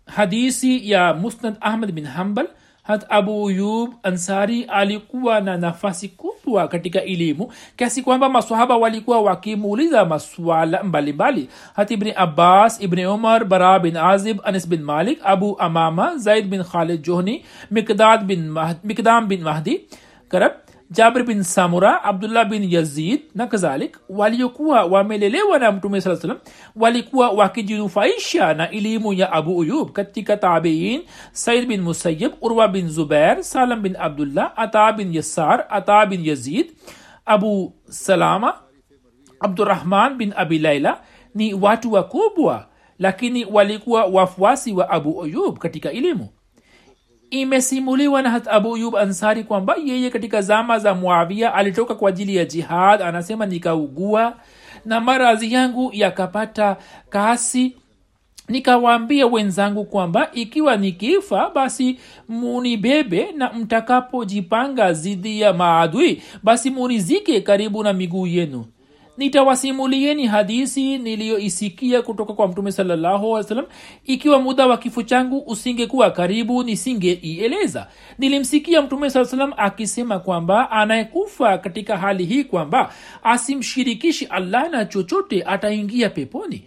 hadisi ya musnad ahmad bin hambal hat abu yub ansari alikuwa na nafasi kubwa katika elimu kiasi kwamba masahaba walikuwa wakimuuliza maswala mbalimbali. Hat ibni abbas ibni umar bara bin azib anis bin malik abu amama zaid bin khalid johni mikdad bin mikdam bin mahdi. Karab jabir bin samura abdullah bin yazid na kadhalik waliokuwa wamelelewa na mtume saa salam walikuwa wakijinufaisha na elimu ya abu uyub. Katika tabiin said bin musayib urwa bin zubair salam bin abdullah ata bin yasar ata bin yazid abu salama abdurahman bin abi laila ni watu wakubwa lakini walikuwa wafuasi wa abu uyub katika elimu imesimuliwa na hat abu yub ansari kwamba yeye katika zama za muavia alitoka kwa ajili ya jihad. Anasema nikaugua na maradhi yangu yakapata kasi. Nikawaambia wenzangu kwamba ikiwa nikifa basi munibebe na mtakapojipanga zidi ya maadui basi munizike karibu na miguu yenu nitawasimulieni hadisi niliyoisikia kutoka kwa mtume salallahu salam ikiwa muda wa kifo changu usingekuwa karibu nisingeieleza. Nilimsikia mtume saa salam akisema kwamba anayekufa katika hali hii kwamba asimshirikishi allah na chochote ataingia peponi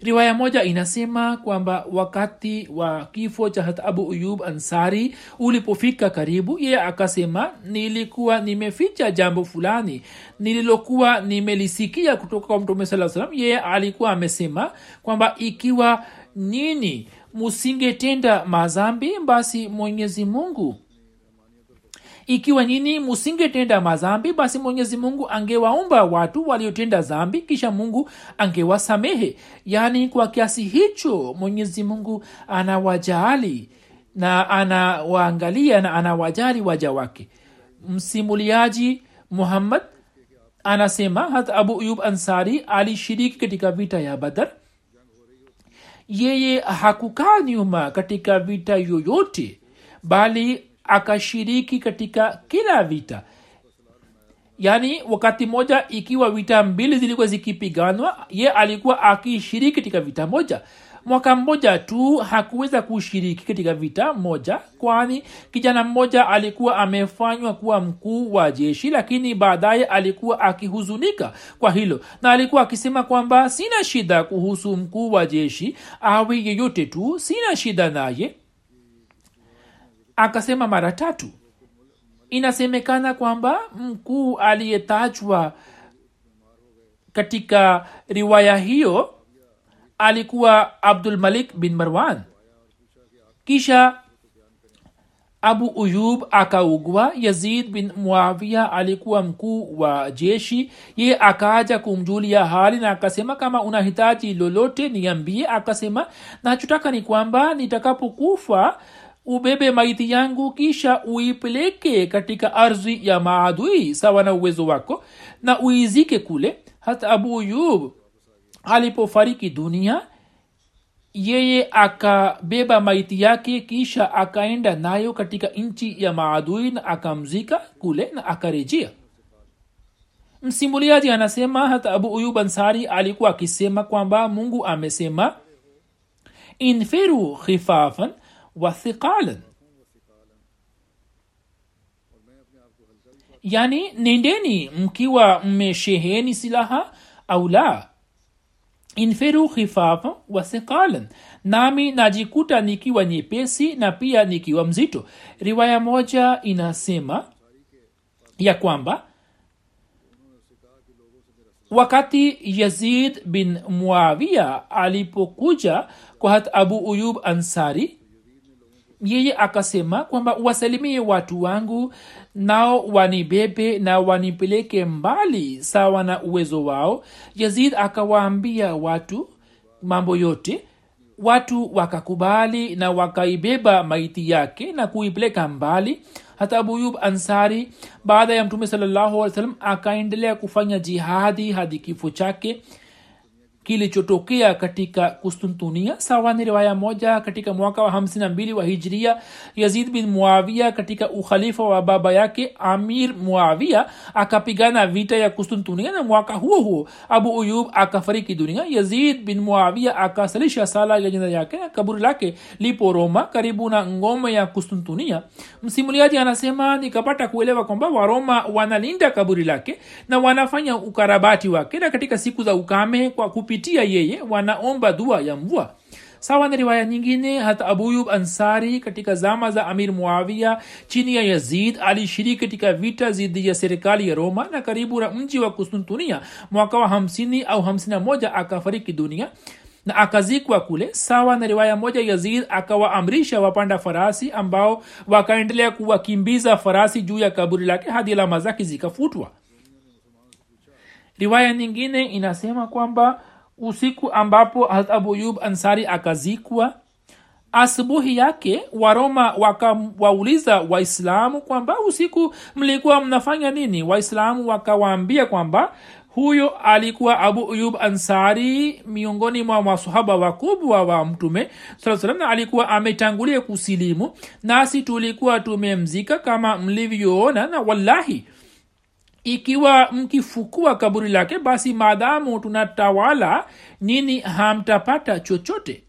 riwaya moja inasema kwamba wakati wa kifo cha hat abu uyub ansari ulipofika karibu yeye akasema nilikuwa nimeficha jambo fulani nililokuwa nimelisikia kutoka kwa mtume saa salam yeye alikuwa amesema kwamba ikiwa nini musingetenda mazambi basi mwenyezi mungu ikiwa nyini musingetenda mazambi basi mwenyezi mungu angewaumba watu waliotenda zambi kisha mungu angewasamehe. Yaani kwa kiasi hicho mwenyezi mungu anawajaali na anawaangalia na anawajali waja wake. Msimuliaji muhammad anasema hata abu uyub ansari alishiriki katika vita ya badar. Yeye hakukaa nyuma katika vita yoyote bali akashiriki katika kila vita. Yaani wakati moja ikiwa vita mbili zilikuwa zikipiganwa ye alikuwa akishiriki katika vita moja. Mwaka mmoja tu hakuweza kushiriki katika vita moja kwani kijana mmoja alikuwa amefanywa kuwa mkuu wa jeshi lakini baadaye alikuwa akihuzunika kwa hilo. Na alikuwa akisema kwamba sina shida kuhusu mkuu wa jeshi awe yeyote tu sina shida naye akasema mara tatu. Inasemekana kwamba mkuu aliyetajwa katika riwaya hiyo alikuwa abdul malik bin marwan. Kisha abu uyub akaugwa yazid bin muavia alikuwa mkuu wa jeshi. Ye akaja kumjulia hali na akasema kama unahitaji lolote niambie. Akasema nachotaka ni kwamba nitakapokufa ubebe maiti yangu kisha uipeleke katika ardhi ya maadui sawa na uwezo wako na uizike kule. Hata abu yub alipofariki dunia yeye akabeba maiti yake kisha akaenda nayo katika nchi ya maadui na akamzika kule na akarejea. Msimuliaji anasema hata abu uyub ansari alikuwa akisema kwamba mungu amesema infiru khifafan wa yani nendeni mkiwa mmesheheni silaha au la. Inferu khifafa wasikalan nami najikuta nikiwa nyepesi na pia nikiwa mzito. Riwaya moja inasema ya kwamba wakati yazid bin muawia alipokuja kwa hat abu uyub ansari yeye akasema kwamba wasalimie watu wangu nao wanibebe na wanipeleke mbali sawa na uwezo wao. Yazid akawaambia watu mambo yote. Watu wakakubali na wakaibeba maiti yake na kuipeleka mbali. Hata abuyub ansari baada ya mtume salllahu salam akaendelea kufanya jihadi hadi kifo chake kilichotokea katika kustuntunia sawa ni riwaya moja katika mwaka wa 52 wa hijria. Yazid bin muavia katika ukhalifa wa baba yake amir muavia akapigana vita ya kustuntunia na mwaka huo huo abu uyub akafariki dunia. Yazid bin muavia akasalisha sala ya jina yake na kaburi lake lipo roma karibu na ngome ya kustuntunia msimuliaji anasema nikapata kuelewa kwamba waroma wanalinda kaburi lake na wanafanya ukarabati wake na katika siku za ukame kwa kupi kupitia yeye wanaomba dua ya mvua. Sawa na riwaya nyingine hata abuyub ansari katika zama za amir muavia chini ya yazid alishiriki katika vita dhidi ya serikali ya roma na karibu na mji wa kustuntunia mwaka wa 50 au 51 akafariki dunia na akazikwa kule. Sawa na riwaya moja yazid akawaamrisha wapanda farasi ambao wakaendelea kuwakimbiza farasi juu ya kaburi lake hadi alama zake zikafutwa. Riwaya nyingine inasema kwamba usiku ambapo abuyub ansari akazikwa asubuhi yake waroma wakawauliza waislamu kwamba usiku mlikuwa mnafanya nini? Waislamu wakawaambia kwamba huyo alikuwa abu uyub ansari miongoni mwa masahaba wakubwa wa mtume saa salam na alikuwa ametangulia kusilimu nasi tulikuwa tumemzika kama mlivyoona na wallahi ikiwa mkifukua kaburi lake basi maadamu tunatawala nini hamtapata chochote?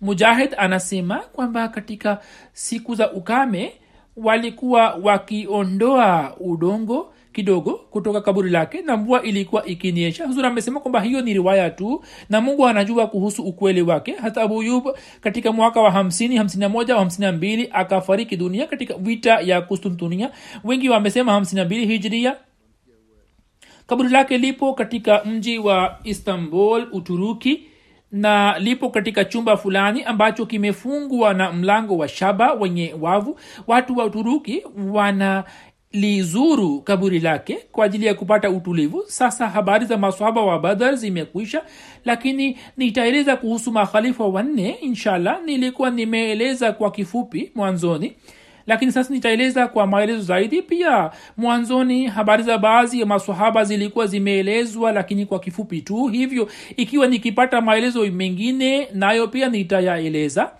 Mujahid anasema kwamba katika siku za ukame walikuwa wakiondoa udongo kidogo kutoka kaburi lake na mvua ilikuwa ikinyesha. Huzur amesema kwamba hiyo ni riwaya tu na mungu anajua kuhusu ukweli wake. Hata abuyub katika mwaka wa hamsini hamsini na moja hamsini na mbili akafariki dunia katika vita ya kustuntunia. Wengi wamesema hamsini na mbili hijria. Kaburi lake lipo katika mji wa istanbul uturuki na lipo katika chumba fulani ambacho kimefungwa na mlango wa shaba wenye wavu. Watu wa uturuki wana lizuru kaburi lake kwa ajili ya kupata utulivu. Sasa habari za maswaba wa badar zimekwisha lakini nitaeleza kuhusu makhalifa wanne. Inshallah nilikuwa nimeeleza kwa kifupi mwanzoni lakini sasa nitaeleza kwa maelezo zaidi. Pia mwanzoni habari za baadhi ya masahaba zilikuwa zimeelezwa lakini kwa kifupi tu. Hivyo ikiwa nikipata maelezo mengine nayo pia nitayaeleza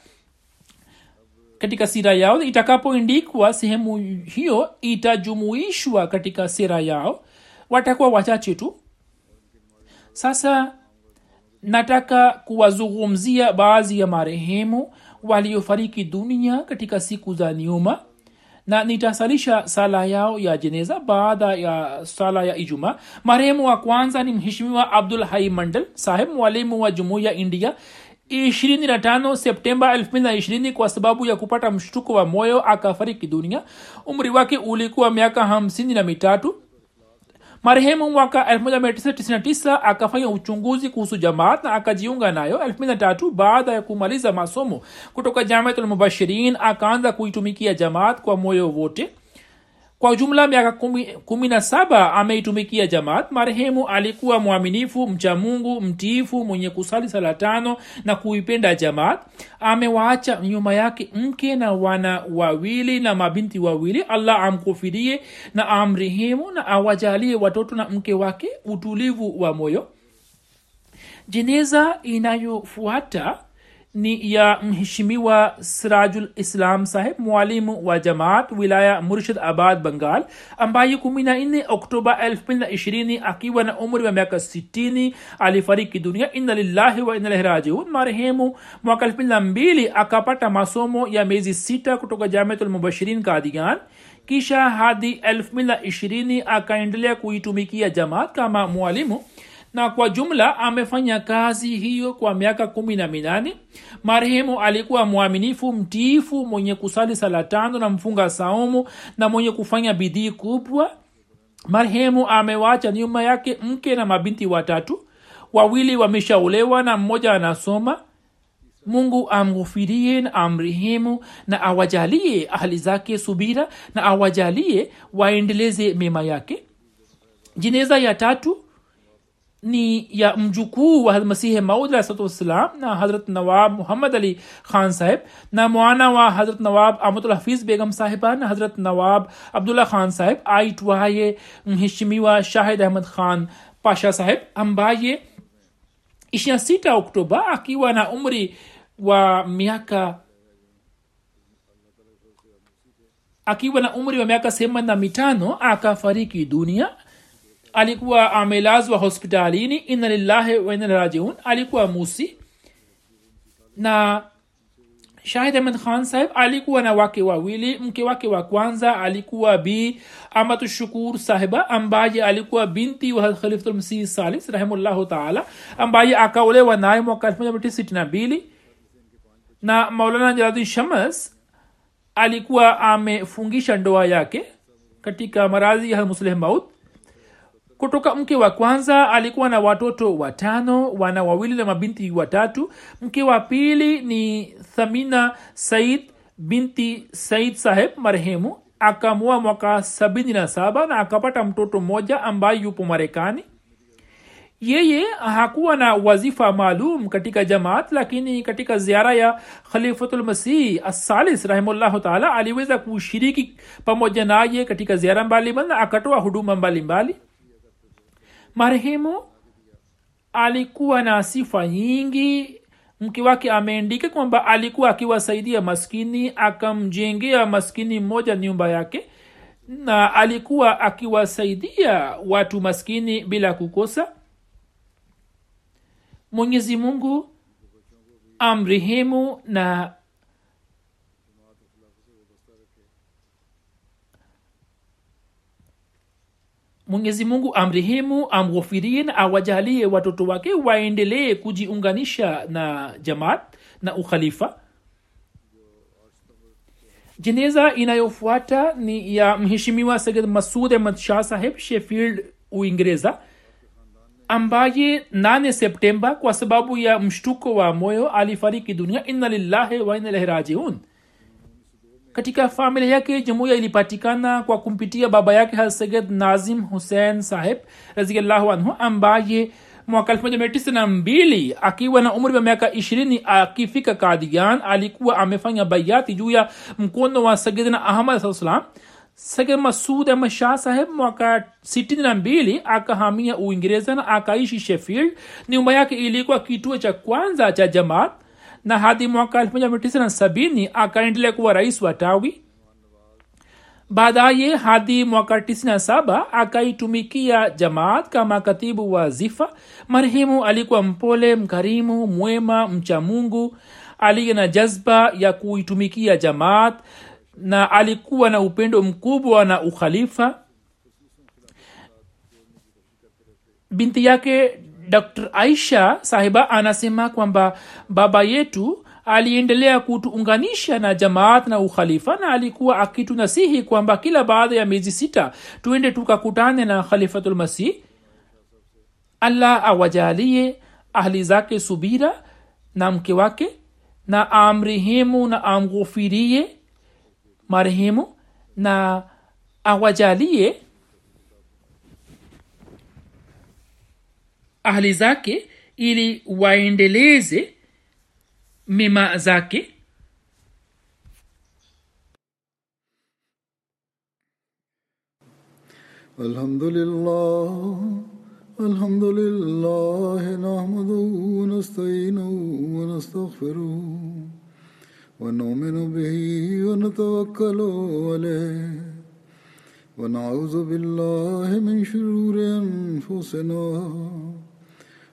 katika sira yao itakapoindikwa sehemu hiyo itajumuishwa katika sira yao watakuwa wachache tu. Sasa nataka kuwazungumzia baadhi ya marehemu waliofariki dunia katika siku za nyuma na nitasalisha sala yao ya jeneza baada ya sala ya ijuma marehemu wa kwanza ni mheshimiwa abdul hai mandal saheb mwalimu wa jumuiya india 25 septemba 220 kwa sababu ya kupata mshtuko wa moyo akafariki dunia. Umri wake ulikuwa miaka hamsini na mitatu. Marehemu mwaka 1999 akafanya uchunguzi kuhusu jamaat na akajiunga nayo. 23 baada ya kumaliza masomo kutoka jamiatulmubashirin akaanza kuitumikia jamaat kwa moyo wote kwa jumla miaka kumi, na saba ameitumikia jamaat. Marehemu alikuwa mwaminifu mcha mungu mtiifu mwenye kusali sala tano na kuipenda jamaat. Amewaacha nyuma yake mke na wana wawili na mabinti wawili. Allah amkufirie na amrehemu na awajalie watoto na mke wake utulivu wa moyo. Jeneza inayofuata ni ya mheshimiwa sirajul islam saheb mwalimu wa jamaat wilaya murshid abad bengal ambaye kumi na nne oktoba elfu mbili na ishirini akiwa na umri wa miaka sitini alifariki dunia. Inna lillahi wa inna marehemu mwaka elfu mbili na mbili akapata masomo ya miezi sita kutoka jamiatul mubashirin kisha hadi elfu mbili na ishirini akaendelea kuitumikia jamaat kama mwalimu na kwa jumla amefanya kazi hiyo kwa miaka kumi na minane. Marehemu alikuwa mwaminifu mtiifu mwenye kusali sala tano na mfunga saumu na mwenye kufanya bidii kubwa. Marehemu amewacha nyuma yake mke na mabinti watatu. Wawili wameshaolewa na mmoja anasoma. Mungu amghufirie na amrehemu na awajalie ahli zake subira na awajalie waendeleze mema yake. Jeneza ya tatu ni ya mjukuu wa masihi maud alahsalatu wassalam na hazrat nawab muhammad ali khan sahib na mwana wa hazrat nawab ahmadul hafiz begam sahiba na hazrat nawab abdullah khan sahib aitwaye mheshimiwa shahid ahmad khan pasha sahib ambaye ishirina sita oktoba akiwa na umri wa miaka akiwa na umri wa miaka sehemani na mitano akafariki dunia alikuwa amelazwa hospitalini inna lillahi wainarajiun alikuwa musi. Na shahid ahmed khan saheb alikuwa na wake wawili. Mke wake wa kwanza alikuwa bi amatu shukur sahiba ambaye alikuwa binti wa khalifulmsih salis rahimullahu taala ambaye akaolewa naye mwaka 1962 na maulana jaladin shamas alikuwa amefungisha ndoa yake katika maradhi ya musleh maut kutoka mke wa kwanza alikuwa na watoto watano wana wawili na mabinti watatu. Mke wa pili ni thamina said binti said saheb marehemu. Akamua mwaka sabini na na akapata mtoto mmoja ambaye yupo marekani. Yeye hakuwa na wazifa maalum katika jamaat lakini katika ziara ya khalifatulmasih asalis rahimullahu taala aliweza kushiriki pamoja naye katika ziara mbalimbali na akatoa huduma mbalimbali. mbali marehemu alikuwa na sifa nyingi. Mke wake ameandika kwamba alikuwa akiwasaidia maskini akamjengea maskini mmoja nyumba yake na alikuwa akiwasaidia watu maskini bila kukosa. Mwenyezi mungu amrehemu na mwenyezi mungu amrehemu na awajalie watoto wake waendelee kujiunganisha na jamaat na ukhalifa. Jeneza inayofuata ni ya mheshimiwa sayid masud ahmad shah saheb shefield uingereza ambaye 8 septemba kwa sababu ya mshtuko wa moyo alifariki dunia. Inna lillahi wa inna ilahi rajiun katika familia yake jumuiya ilipatikana kwa kumpitia baba yake haseged nazim hussein saheb raziallahu anhu ambaye mwaka elfu moja mia tisa na mbili akiwa na umri wa miaka ishirini akifika kadian alikuwa amefanya bayati juu ya mkono wa sagidna ahmad saa salam sagid masud ahmad saheb mwaka sitini na mbili akahamia uingereza na akaishi sheffield. Nyumba yake ilikuwa kituo cha kwanza cha jamaat na hadi mwaka 1970 akaendelea kuwa rais wa tawi. Baadaye hadi mwaka 97 akaitumikia jamaat kama katibu wa zifa. Marehemu alikuwa mpole mkarimu mwema mcha mungu aliye na jazba ya kuitumikia jamaat na alikuwa na upendo mkubwa na ukhalifa. Binti yake dr. Aisha sahiba anasema kwamba baba yetu aliendelea kutuunganisha na jamaat na ukhalifa na alikuwa akitunasihi kwamba kila baada ya miezi sita tuende tukakutane na khalifatulmasih allah awajalie ahli zake subira na mke wake na amrehemu na amghufirie marehemu na awajalie ahli zake ili waendeleze mema zake. الحمد لله الحمد لله نحمده ونستعينه ونستغفره ونؤمن به ونتوكل عليه ونعوذ بالله من شرور انفسنا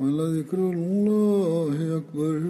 ولذكر الله أكبر